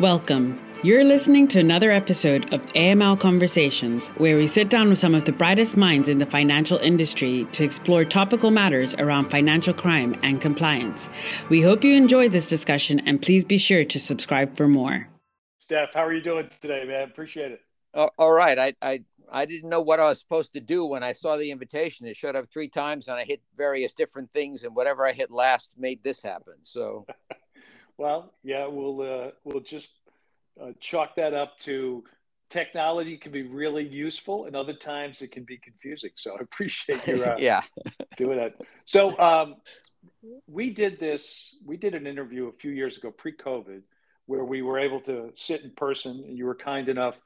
Welcome. You're listening to another episode of AML Conversations, where we sit down with some of the brightest minds in the financial industry to explore topical matters around financial crime and compliance. We hope you enjoy this discussion and please be sure to subscribe for more. Steph, how are you doing today, man? Appreciate it. Uh, all right. I, I I didn't know what I was supposed to do when I saw the invitation. It showed up three times, and I hit various different things, and whatever I hit last made this happen. So, well, yeah, we'll uh, we'll just uh, chalk that up to technology can be really useful, and other times it can be confusing. So, I appreciate you uh, yeah doing that. So, um, we did this. We did an interview a few years ago, pre-COVID, where we were able to sit in person, and you were kind enough,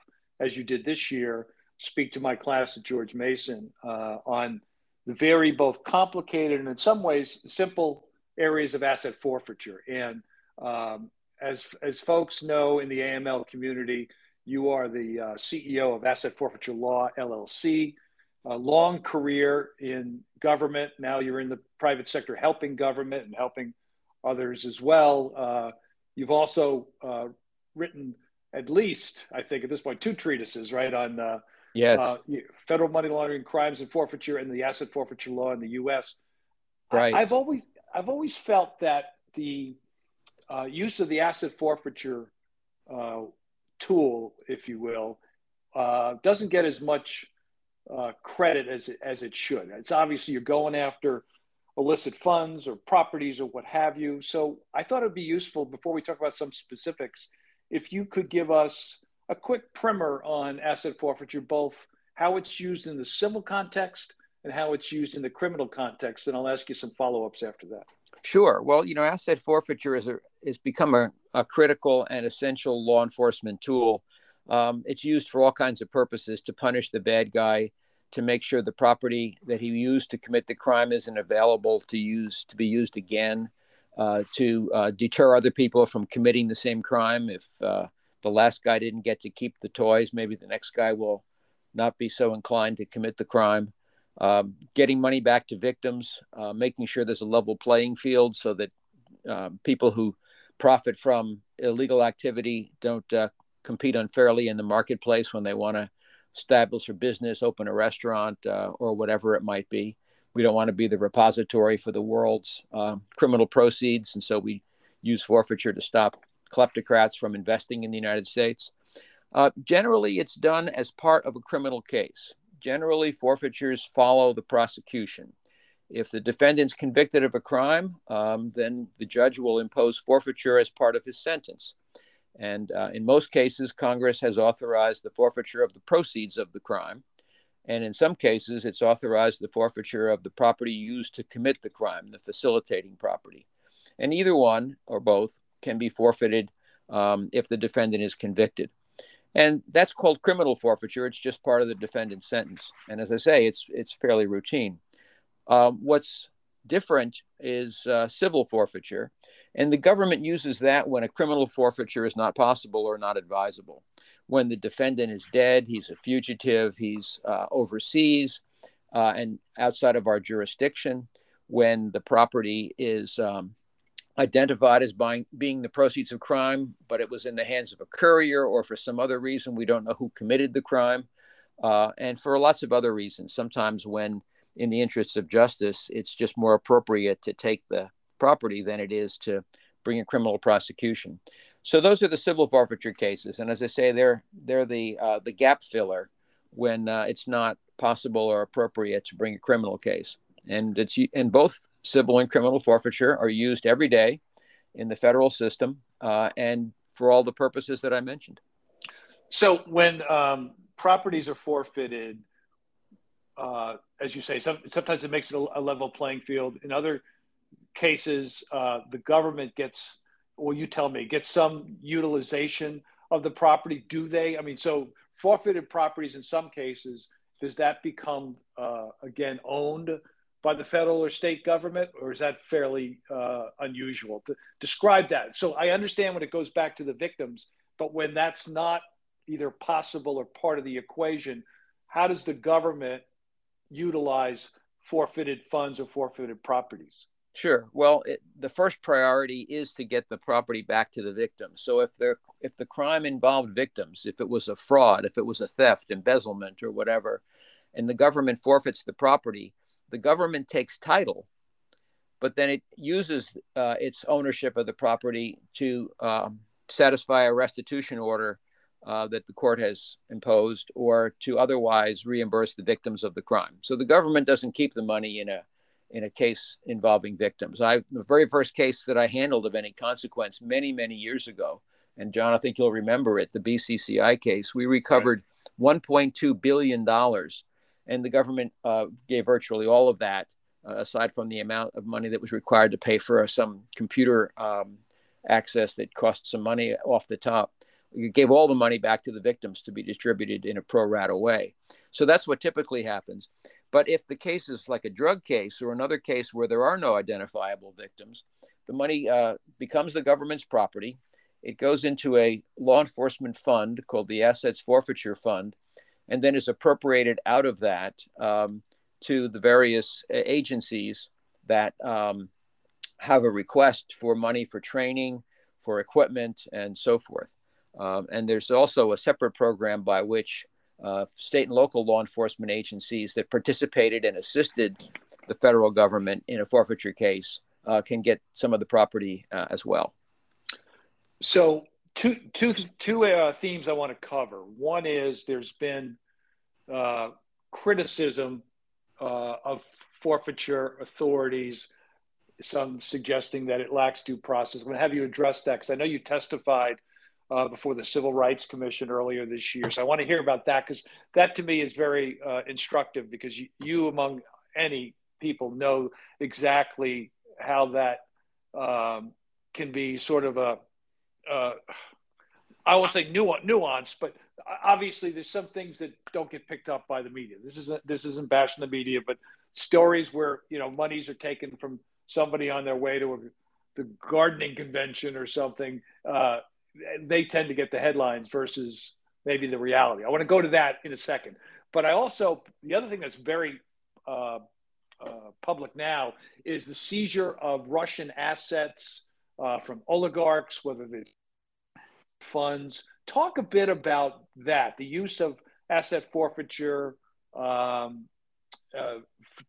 as you did this year speak to my class at George Mason uh, on the very both complicated and in some ways simple areas of asset forfeiture. And um, as, as folks know in the AML community, you are the uh, CEO of Asset Forfeiture Law LLC, a long career in government. Now you're in the private sector helping government and helping others as well. Uh, you've also uh, written at least, I think at this point, two treatises, right, on uh, Yes. Uh, federal money laundering crimes and forfeiture and the asset forfeiture law in the U.S. Right. I, have always I've always felt that the uh, use of the asset forfeiture uh, tool, if you will, uh, doesn't get as much uh, credit as it, as it should. It's obviously you're going after illicit funds or properties or what have you. So I thought it'd be useful before we talk about some specifics if you could give us a quick primer on asset forfeiture, both how it's used in the civil context and how it's used in the criminal context. And I'll ask you some follow ups after that. Sure. Well, you know, asset forfeiture is, a, is become a, a critical and essential law enforcement tool. Um, it's used for all kinds of purposes to punish the bad guy, to make sure the property that he used to commit the crime isn't available to use to be used again, uh, to uh, deter other people from committing the same crime if uh, the last guy didn't get to keep the toys. Maybe the next guy will not be so inclined to commit the crime. Um, getting money back to victims, uh, making sure there's a level playing field so that um, people who profit from illegal activity don't uh, compete unfairly in the marketplace when they want to establish a business, open a restaurant, uh, or whatever it might be. We don't want to be the repository for the world's uh, criminal proceeds, and so we use forfeiture to stop kleptocrats from investing in the United States. Uh, generally, it's done as part of a criminal case. Generally, forfeitures follow the prosecution. If the defendant's convicted of a crime, um, then the judge will impose forfeiture as part of his sentence. And uh, in most cases, Congress has authorized the forfeiture of the proceeds of the crime. And in some cases, it's authorized the forfeiture of the property used to commit the crime, the facilitating property. And either one or both can be forfeited um, if the defendant is convicted. And that's called criminal forfeiture. It's just part of the defendant's sentence. And as I say, it's it's fairly routine. Um, what's different is uh, civil forfeiture, and the government uses that when a criminal forfeiture is not possible or not advisable. When the defendant is dead, he's a fugitive, he's uh, overseas uh, and outside of our jurisdiction. When the property is um, identified as buying, being the proceeds of crime, but it was in the hands of a courier or for some other reason. We don't know who committed the crime. Uh, and for lots of other reasons. Sometimes, when in the interests of justice, it's just more appropriate to take the property than it is to bring a criminal prosecution. So those are the civil forfeiture cases, and as I say, they're they're the uh, the gap filler when uh, it's not possible or appropriate to bring a criminal case. And it's and both civil and criminal forfeiture are used every day in the federal system uh, and for all the purposes that I mentioned. So when um, properties are forfeited, uh, as you say, some, sometimes it makes it a, a, level playing field. In other cases, uh, the government gets, well, you tell me, gets some utilization of the property. Do they? I mean, so forfeited properties in some cases, does that become uh, again owned by the federal or state government, or is that fairly uh, unusual? To describe that. So I understand when it goes back to the victims, but when that's not either possible or part of the equation, how does the government utilize forfeited funds or forfeited properties? Sure. Well, it, the first priority is to get the property back to the victim. So if there, if the crime involved victims, if it was a fraud, if it was a theft, embezzlement, or whatever, and the government forfeits the property, the government takes title, but then it uses uh, its ownership of the property to um, satisfy a restitution order uh, that the court has imposed or to otherwise reimburse the victims of the crime. So the government doesn't keep the money in a in a case involving victims. I the very first case that I handled of any consequence many many years ago, and John, I think you'll remember it, the BCCI case. We recovered right. 1.2 billion dollars, and the government uh, gave virtually all of that, uh, aside from the amount of money that was required to pay for some computer um, access that cost some money off the top. You gave all the money back to the victims to be distributed in a pro rata way. So that's what typically happens. But if the case is like a drug case or another case where there are no identifiable victims, the money uh, becomes the government's property. It goes into a law enforcement fund called the Assets Forfeiture Fund, and then is appropriated out of that um, to the various uh, agencies that um, have a request for money for training, for equipment, and so forth. Um, and there's also a separate program by which uh, state and local law enforcement agencies that participated and assisted the federal government in a forfeiture case uh, can get some of the property uh, as well. So, two, two, two uh, themes I want to cover. One is there's been uh, criticism of forfeiture authorities, some suggesting that it lacks due process. I'm going to have you address that because I know you testified uh, before the Civil Rights Commission earlier this year. So I want to hear about that because that to me is very uh, instructive because you, you, among any people, know exactly how that um, can be sort of a, uh, I won't say nuance, nuance, but obviously there's some things that don't get picked up by the media. This isn't this isn't bashing the media, but stories where you know monies are taken from somebody on their way to a, the gardening convention or something. Uh, they tend to get the headlines versus maybe the reality. I want to go to that in a second. But I also, the other thing that's very uh, uh, public now is the seizure of Russian assets uh, from oligarchs, whether it's funds. Talk a bit about that, the use of asset forfeiture um, uh,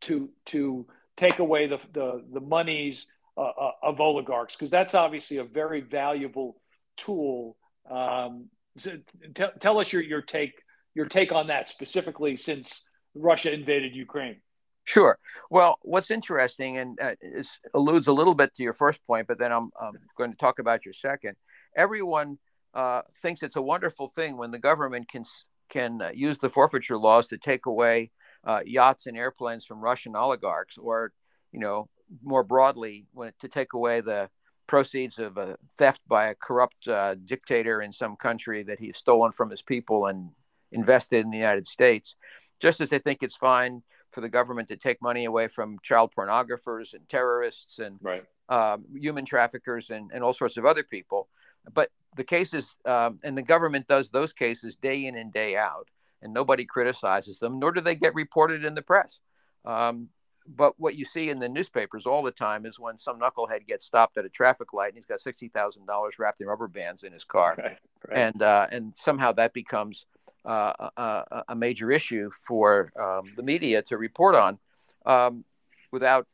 to to take away the the, the monies uh, uh, of oligarchs, because that's obviously a very valuable tool. Um, t- tell us your, your take your take on that specifically since Russia invaded Ukraine. Sure. Well, what's interesting and uh, is, alludes a little bit to your first point, but then I'm, I'm going to talk about your second. Everyone uh, thinks it's a wonderful thing when the government can can uh, use the forfeiture laws to take away uh, yachts and airplanes from Russian oligarchs, or you know more broadly, when, to take away the proceeds of a theft by a corrupt uh, dictator in some country that he's stolen from his people and invested in the United States. Just as they think it's fine for the government to take money away from child pornographers and terrorists and right. um, human traffickers and, and all sorts of other people. But the cases, um, and the government does those cases day in and day out, and nobody criticizes them, nor do they get reported in the press. Um, but what you see in the newspapers all the time is when some knucklehead gets stopped at a traffic light and he's got sixty thousand dollars wrapped in rubber bands in his car, right, right. and uh, and somehow that becomes uh, a, a, major issue for um, the media to report on, um, without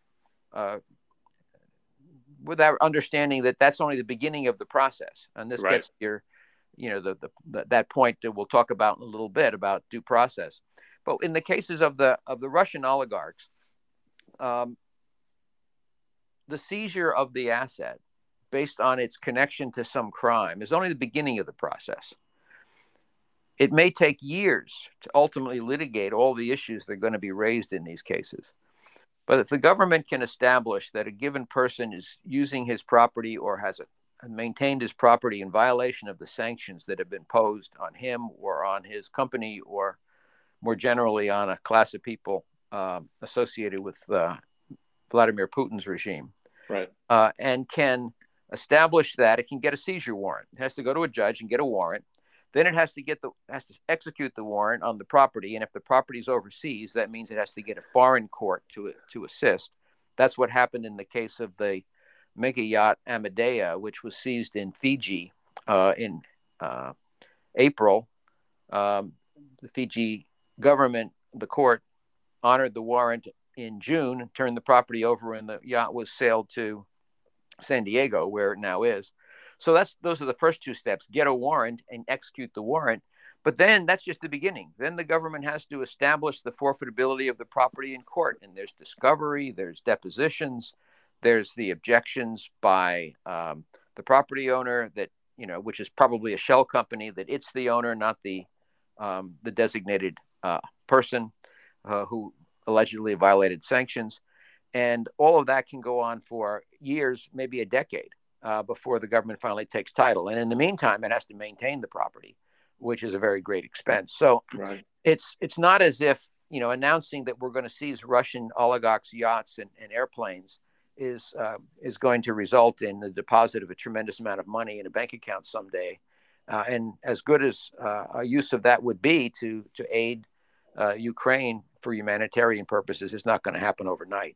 uh, without understanding that that's only the beginning of the process, and this right. gets your you know the, the, the that point that we'll talk about in a little bit about due process. But in the cases of the of the Russian oligarchs um, the seizure of the asset based on its connection to some crime is only the beginning of the process. It may take years to ultimately litigate all the issues that are going to be raised in these cases. But if the government can establish that a given person is using his property or has maintained his property in violation of the sanctions that have been posed on him or on his company or more generally on a class of people um, associated with uh, Vladimir Putin's regime. Right. Uh, and can establish that it can get a seizure warrant. It has to go to a judge and get a warrant. Then it has to get the has to execute the warrant on the property. And if the property is overseas, that means it has to get a foreign court to to assist. that's what happened in the case of the mega yacht Amadea, which was seized in Fiji uh, in uh, April. Um, the Fiji government, the court, honored the warrant in June, turned the property over, and the yacht was sailed to San Diego, where it now is. So that's those are the first two steps: get a warrant and execute the warrant. But then that's just the beginning. Then the government has to establish the forfeitability of the property in court, and there's discovery, there's depositions, there's the objections by um, the property owner that you know, which is probably a shell company that it's the owner, not the um, the designated uh, person uh, who allegedly violated sanctions, and all of that can go on for years, maybe a decade, uh, before the government finally takes title. And in the meantime, it has to maintain the property, which is a very great expense. So right. it's it's not as if you know announcing that we're going to seize Russian oligarchs' yachts and, and airplanes is uh, is going to result in the deposit of a tremendous amount of money in a bank account someday. Uh, and as good as uh, a use of that would be to to aid uh, Ukraine for humanitarian purposes, it's not going to happen overnight.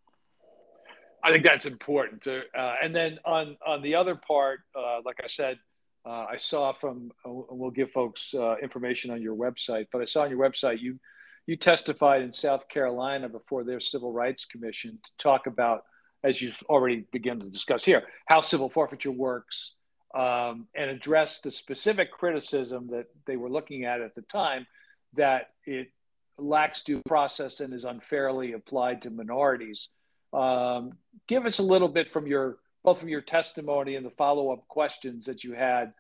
I think that's important. To, uh, and then on on the other part, uh, like I said, I saw from we'll give folks information on your website, but I saw on your website you you testified in South Carolina before their Civil Rights Commission to talk about as you've already begun to discuss here, how civil forfeiture works um, and address the specific criticism that they were looking at at the time that it lacks due process and is unfairly applied to minorities. Um, give us a little bit from your both from your testimony and the follow up questions that you had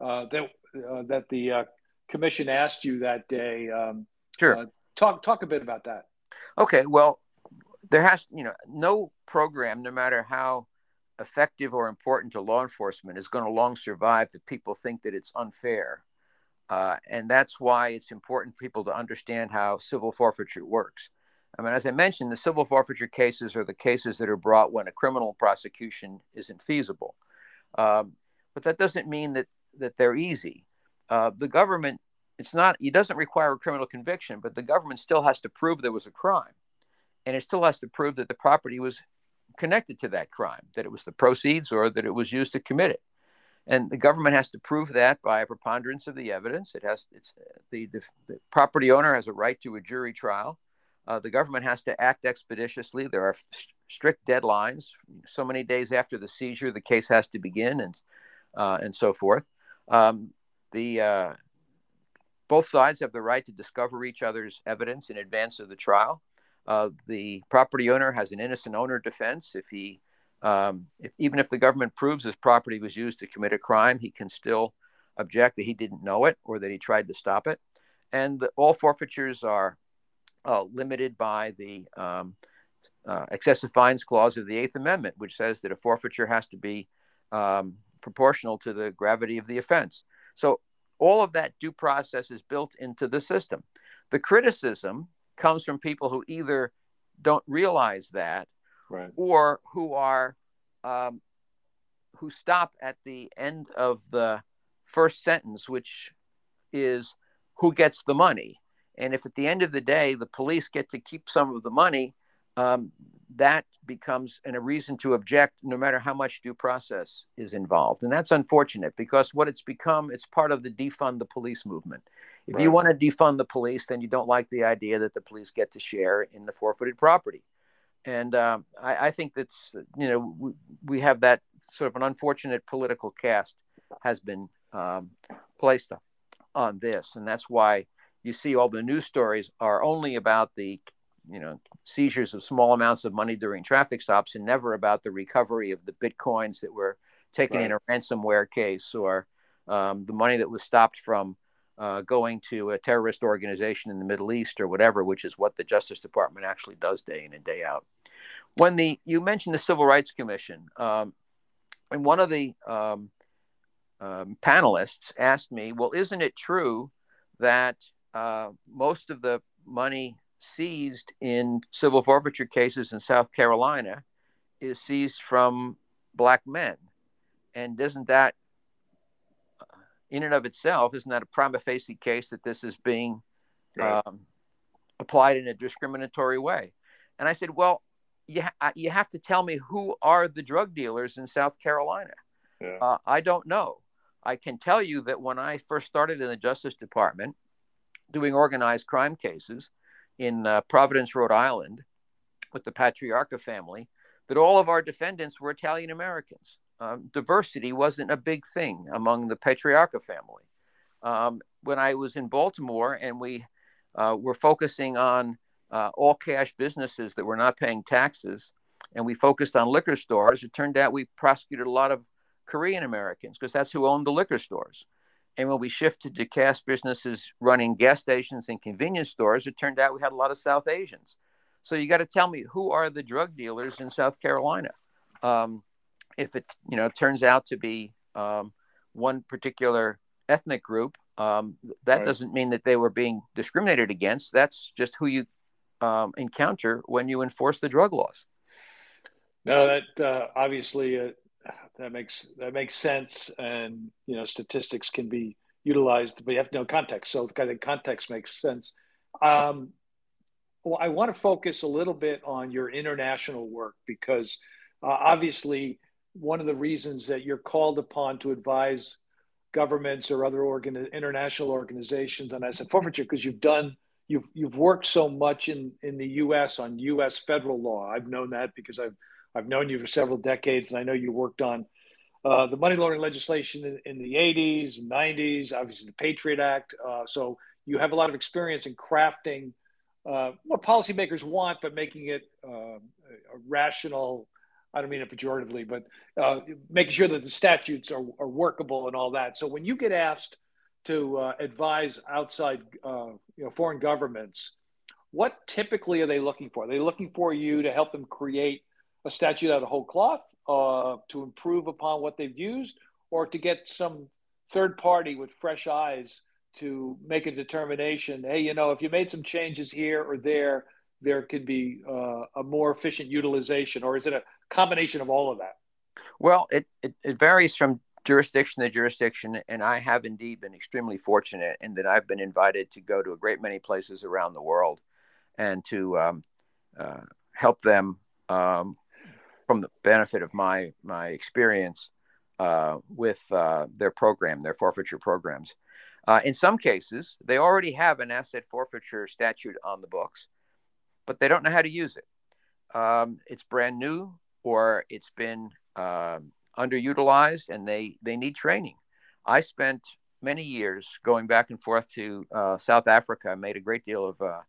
uh, that uh, that the uh, commission asked you that day. Um, sure. Uh, talk talk a bit about that. Okay. Well, there has you know no program no matter how effective or important to law enforcement is going to long survive if people think that it's unfair uh, and that's why it's important for people to understand how civil forfeiture works. I mean as i mentioned the civil forfeiture cases are the cases that are brought when a criminal prosecution isn't feasible. Um, but that doesn't mean that that they're easy. Uh, the government it's not it doesn't require a criminal conviction but the government still has to prove there was a crime. And it still has to prove that the property was connected to that crime, that it was the proceeds or that it was used to commit it. And the government has to prove that by a preponderance of the evidence. It has it's the, the, the property owner has a right to a jury trial. Uh, the government has to act expeditiously. There are strict deadlines. So many days after the seizure, the case has to begin, and uh, and so forth. Um, the uh, both sides have the right to discover each other's evidence in advance of the trial. Uh, the property owner has an innocent owner defense. If he, um, if, even if the government proves his property was used to commit a crime, he can still object that he didn't know it or that he tried to stop it. And the, all forfeitures are uh, limited by the um, uh, excessive fines clause of the Eighth Amendment, which says that a forfeiture has to be um, proportional to the gravity of the offense. So all of that due process is built into the system. The criticism comes from people who either don't realize that right. or who are um, who stop at the end of the first sentence which is who gets the money and if at the end of the day the police get to keep some of the money um, that becomes an, a reason to object no matter how much due process is involved and that's unfortunate because what it's become it's part of the defund the police movement if right. you want to defund the police then you don't like the idea that the police get to share in the forfeited property and um, I, I, think that's you know we, we, have that sort of an unfortunate political cast has been um, placed on this and that's why you see all the news stories are only about the you know seizures of small amounts of money during traffic stops and never about the recovery of the bitcoins that were taken right. in a ransomware case or um, the money that was stopped from uh, going to a terrorist organization in the Middle East or whatever, which is what the Justice Department actually does day in and day out. When the you mentioned the Civil Rights Commission, um, and one of the um, um, panelists asked me, "Well, isn't it true that uh, most of the money seized in civil forfeiture cases in South Carolina is seized from black men. And doesn't that, in and of itself, isn't that a prima facie case that this is being right. um, applied in a discriminatory way? And I said, well, you ha- you have to tell me who are the drug dealers in South Carolina. Yeah. Uh, I don't know. I can tell you that when I first started in the Justice Department doing organized crime cases in uh, Providence, Rhode Island, with the Patriarca family, that all of our defendants were Italian Americans. Um, diversity wasn't a big thing among the Patriarca family. Um, when I was in Baltimore and we uh, were focusing on uh, all cash businesses that were not paying taxes, and we focused on liquor stores, it turned out we prosecuted a lot of Korean Americans because that's who owned the liquor stores. And when we shifted to cash businesses running gas stations and convenience stores, it turned out we had a lot of South Asians. So you got to tell me who are the drug dealers in South Carolina. Um, if it you know turns out to be um, one particular ethnic group, um, that right. doesn't mean that they were being discriminated against. That's just who you um, encounter when you enforce the drug laws. No, that uh, obviously uh, that makes that makes sense, and you know statistics can be utilized, but you have to know context. So I think context makes sense. Um, well, I want to focus a little bit on your international work because uh, obviously one of the reasons that you're called upon to advise governments or other organ- international organizations on asset forfeiture because you've done you've you've worked so much in in the U.S. on U.S. federal law. I've known that because I've I've known you for several decades, and I know you worked on uh, the money laundering legislation in, in, the 80s and 90s, obviously the Patriot Act. Uh, so you have a lot of experience in crafting uh, what policymakers want, but making it uh, a rational. I don't mean it pejoratively, but uh, making sure that the statutes are, are, workable and all that. So when you get asked to uh, advise outside, uh, you know, foreign governments, what typically are they looking for? Are they looking for you to help them create a statute out of whole cloth uh, to improve upon what they've used, or to get some third party with fresh eyes to make a determination hey you know if you made some changes here or there there could be uh, a more efficient utilization or is it a combination of all of that. Well it, it, it, varies from jurisdiction to jurisdiction and i have indeed been extremely fortunate in that i've been invited to go to a great many places around the world and to um, uh, help them um, from the benefit of my my experience uh, with uh, their program their forfeiture programs. Uh, in some cases, they already have an asset forfeiture statute on the books, but they don't know how to use it. Um, it's brand new or it's been uh, underutilized and they, they need training. I spent many years going back and forth to uh, South Africa. I made a great deal of uh,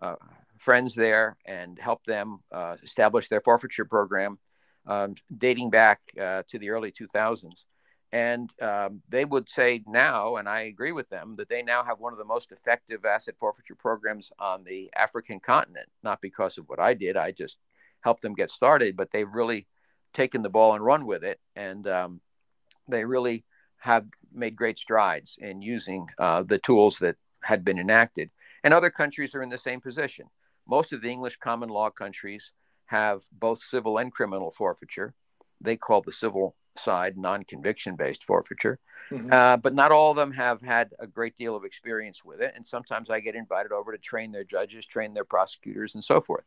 uh, friends there and helped them uh, establish their forfeiture program um, dating back to the early 2000s. And um, they would say now, and I agree with them, that they now have one of the most effective asset forfeiture programs on the African continent. Not because of what I did, I just helped them get started, but they've really taken the ball and run with it. And um, they really have made great strides in using uh, the tools that had been enacted. And other countries are in the same position. Most of the English common law countries have both civil and criminal forfeiture. They call the civil side, non conviction based forfeiture. Mm-hmm. Uh, but not all of them have had a great deal of experience with it. And sometimes I get invited over to train their judges, train their prosecutors, and so forth.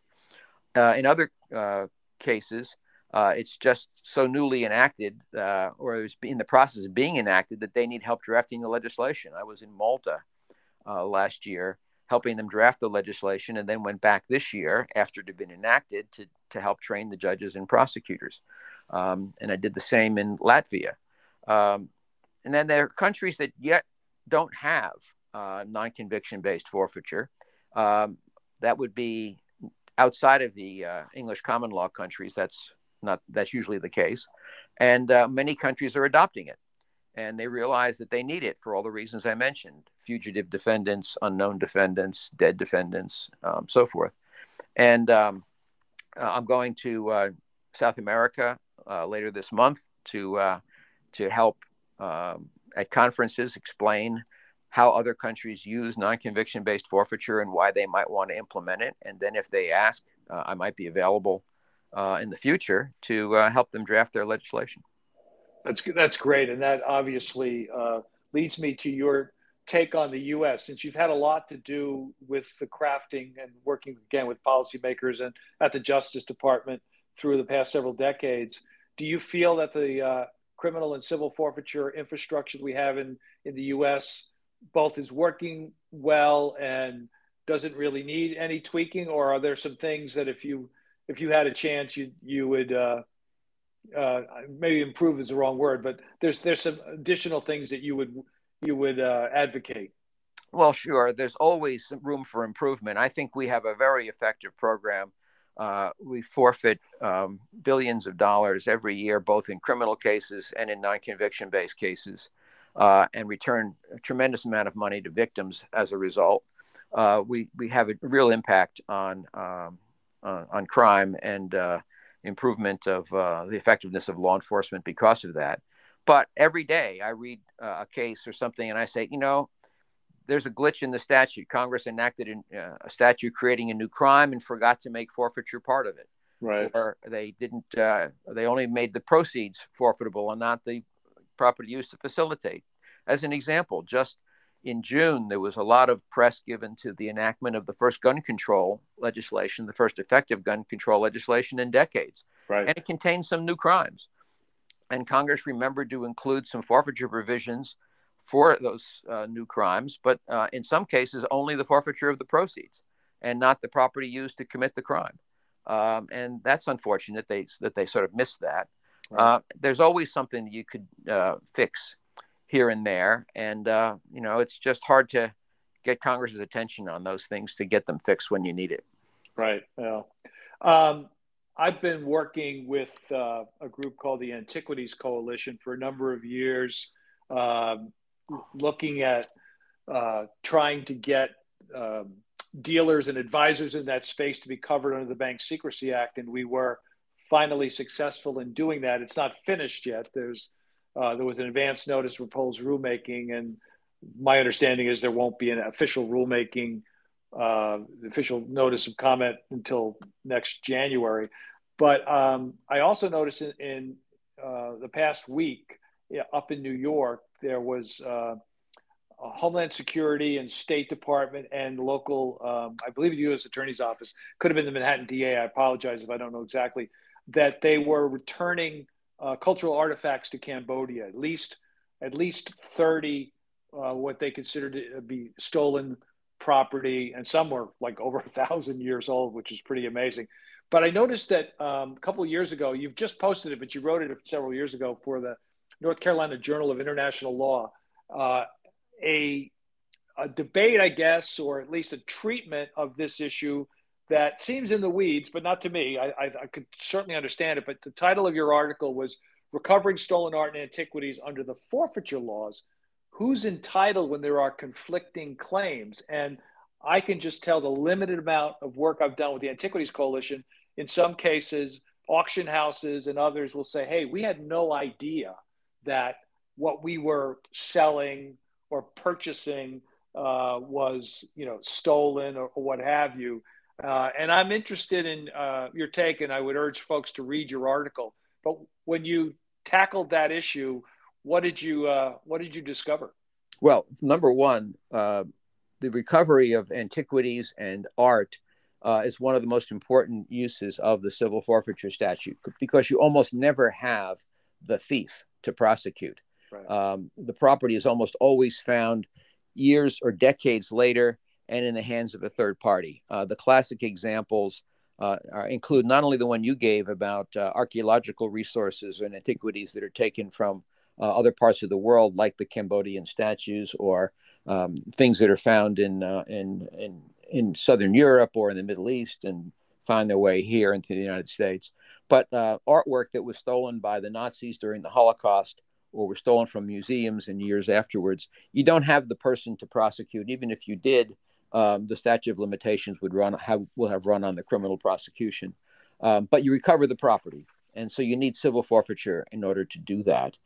Uh, in other uh, cases, uh, it's just so newly enacted, or it's in the process of being enacted, that they need help drafting the legislation. I was in Malta last year helping them draft the legislation and then went back this year after it had been enacted to, to help train the judges and prosecutors. Um, and I did the same in Latvia. Um, and then there are countries that yet don't have uh, non conviction based forfeiture. Um, that would be outside of the uh, English common law countries. That's not that's usually the case, and uh, many countries are adopting it, and they realize that they need it for all the reasons I mentioned: fugitive defendants, unknown defendants, dead defendants, um, so forth. And um, uh, I'm going to uh, South America uh, later this month to uh, to help um, at conferences explain how other countries use non-conviction based forfeiture and why they might want to implement it. And then if they ask, uh, I might be available uh, in the future to uh, help them draft their legislation. That's that's great, and that obviously uh, leads me to your take on the U.S. since you've had a lot to do with the crafting and working again with policymakers and at the Justice Department through the past several decades. Do you feel that the uh, criminal and civil forfeiture infrastructure that we have in, in the U.S. both is working well and doesn't really need any tweaking, or are there some things that if you if you had a chance you you would uh, uh, maybe improve is the wrong word, but there's there's some additional things that you would you would uh, advocate. Well, sure. There's always room for improvement. I think we have a very effective program. Uh, we forfeit um, billions of dollars every year, both in criminal cases and in non-conviction based cases, uh, and return a tremendous amount of money to victims as a result. Uh, we we have a real impact on um, on crime and uh, improvement of uh, the effectiveness of law enforcement because of that. But every day I read uh, a case or something and I say, you know, there's a glitch in the statute. Congress enacted uh, a statute creating a new crime and forgot to make forfeiture part of it. Right. Or they didn't, uh, they only made the proceeds forfeitable and not the property used to facilitate. As an example, just in June, there was a lot of press given to the enactment of the first gun control legislation, the first effective gun control legislation in decades. Right. And it contains some new crimes. And Congress remembered to include some forfeiture provisions for those uh, new crimes, but uh, in some cases, only the forfeiture of the proceeds and not the property used to commit the crime. Um, and that's unfortunate they, that they sort of missed that. Right. Uh, there's always something that you could uh, fix here and there. And, uh, you know, it's just hard to get Congress's attention on those things to get them fixed when you need it. Right. Well, um, I've been working with uh, a group called the Antiquities Coalition for a number of years, um, looking at uh, trying to get um, dealers and advisors in that space to be covered under the Bank Secrecy Act. And we were finally successful in doing that. It's not finished yet. There's uh, there was an advance notice proposed rulemaking, and my understanding is there won't be an official rulemaking, uh, official notice of comment until next January. But um, I also noticed in, in uh, the past week yeah, up in New York, there was uh, Homeland Security and State Department and local, um, I believe the U.S. Attorney's Office, could have been the Manhattan DA. I apologize if I don't know exactly, that they were returning uh, cultural artifacts to Cambodia. At least at least thirty uh, what they considered to be stolen property, and some were like over a thousand years old, which is pretty amazing. But I noticed that um, a couple of years ago, you've just posted it, but you wrote it several years ago for the North Carolina Journal of International Law. Uh, a, a debate, I guess, or at least a treatment of this issue that seems in the weeds, but not to me. I, I, I, could certainly understand it. But the title of your article was Recovering Stolen Art and Antiquities Under the Forfeiture Laws. Who's entitled when there are conflicting claims? And I can just tell the limited amount of work I've done with the Antiquities Coalition. In some cases, auction houses and others will say, hey, we had no idea that what we were selling or purchasing uh, was, you know, stolen or, or what have you uh, and I'm interested in uh, your take, and I would urge folks to read your article. But when you tackled that issue, what did you uh, what did you discover? Well, number one, uh, the recovery of antiquities and art uh, is one of the most important uses of the civil forfeiture statute because you almost never have the thief to prosecute. Right. Um, the property is almost always found years or decades later and in the hands of a third party. Uh, the classic examples uh, include not only the one you gave about uh, archaeological resources and antiquities that are taken from uh, other parts of the world, like the Cambodian statues, or um, things that are found in, uh, in, in, in Southern Europe or in the Middle East and find their way here into the United States. But uh, artwork that was stolen by the Nazis during the Holocaust or were stolen from museums in years afterwards, you don't have the person to prosecute. Even if you did, um, the statute of limitations would run have, will have run on the criminal prosecution. Um, but you recover the property, and so you need civil forfeiture in order to do that.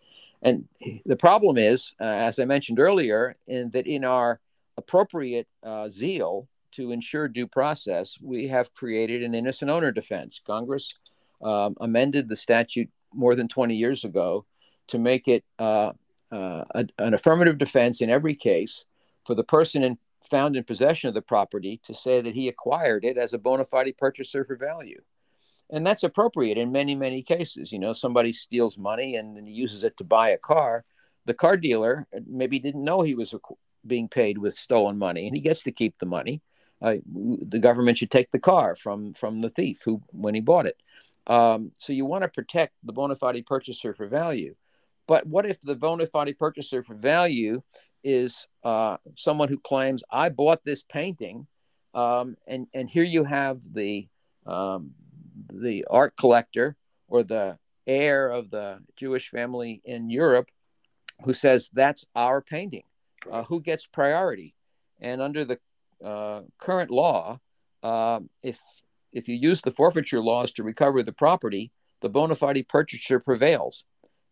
And the problem is, uh, as I mentioned earlier, in that in our appropriate uh, zeal to ensure due process, we have created an innocent owner defense. Congress um, amended the statute more than 20 years ago to make it uh, uh an affirmative defense in every case for the person in, found in possession of the property to say that he acquired it as a bona fide purchaser for value. And that's appropriate in many, many cases. You know, somebody steals money and then he uses it to buy a car. The car dealer maybe didn't know he was being paid with stolen money and he gets to keep the money. Uh, the government should take the car from from the thief who when he bought it. Um, so you want to protect the bona fide purchaser for value. But what if the bona fide purchaser for value is uh, someone who claims I bought this painting, um, and and here you have the um, the art collector or the heir of the Jewish family in Europe who says that's our painting. Uh, who gets priority? And under the uh, current law, uh, if if you use the forfeiture laws to recover the property, the bona fide purchaser prevails.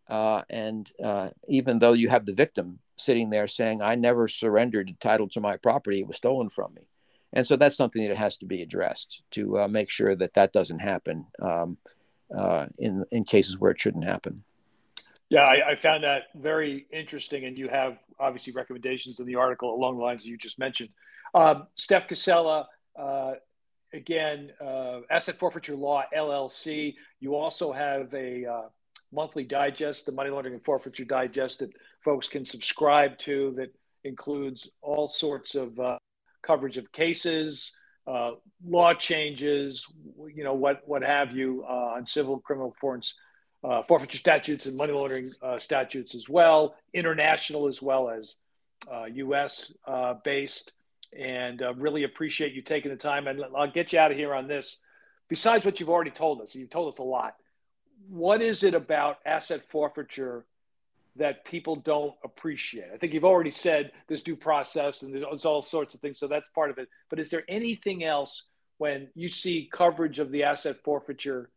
Uh, and uh, even though you have the victim sitting there saying, I never surrendered title to my property, it was stolen from me. And so that's something that has to be addressed to uh, make sure that that doesn't happen um, uh, in, in cases where it shouldn't happen. Yeah, I, I, found that very interesting. And you have obviously recommendations in the article along the lines you just mentioned. Um, Steph Cassella, uh, again, uh, Asset Forfeiture Law LLC. You also have a uh, monthly digest, the Money Laundering and Forfeiture Digest, that folks can subscribe to that includes all sorts of uh, coverage of cases, uh, law changes, you know, what, what have you uh, on civil, criminal, uh, forfeiture statutes and money laundering uh, statutes as well, international as well as U.S. based and uh, really appreciate you taking the time. And I'll get you out of here on this. Besides what you've already told us, you've told us a lot. What is it about asset forfeiture that people don't appreciate? I think you've already said there's due process and there's all sorts of things, so that's part of it. But is there anything else when you see coverage of the asset forfeiture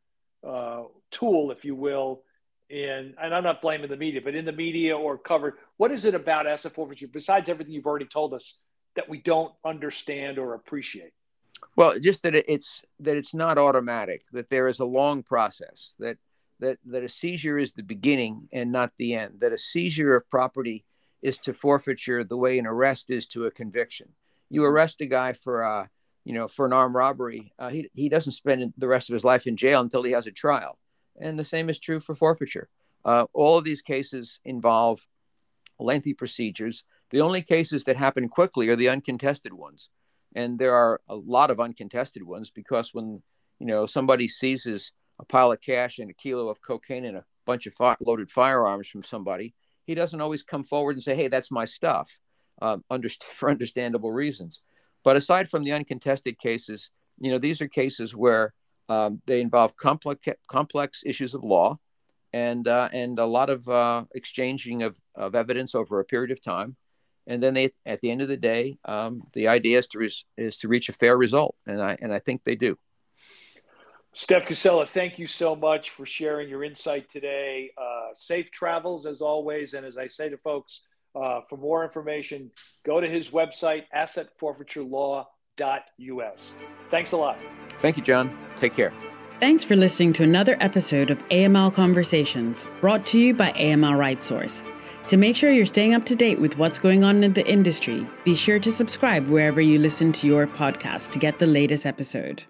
uh, tool, if you will, in, and I'm not blaming the media, but in the media or covered, what is it about asset forfeiture besides everything you've already told us that we don't understand or appreciate? Well, just that it's that it's not automatic. That there is a long process. That that that a seizure is the beginning and not the end. That a seizure of property is to forfeiture the way an arrest is to a conviction. You arrest a guy for uh, you know for an armed robbery. Uh, he he doesn't spend the rest of his life in jail until he has a trial. And the same is true for forfeiture. Uh, all of these cases involve lengthy procedures the only cases that happen quickly are the uncontested ones. And there are a lot of uncontested ones because when, you know, somebody seizes a pile of cash and a kilo of cocaine and a bunch of loaded firearms from somebody, he doesn't always come forward and say, hey, that's my stuff, uh, for understandable reasons. But aside from the uncontested cases, you know, these are cases where um, they involve complex, complex issues of law and, uh, and a lot of uh, exchanging of, of evidence over a period of time. And then they at the end of the day um, the idea is to re- is to reach a fair result. And i and i think they do steph cassella thank you so much for sharing your insight today. Uh, safe travels as always. And as i say to folks uh, for more information go to his website assetforfeiturelaw.us thanks a lot. Thank you john. Take care. Thanks for listening to another episode of AML Conversations, brought to you by AML RightSource. To make sure you're staying up to date with what's going on in the industry, be sure to subscribe wherever you listen to your podcast to get the latest episode.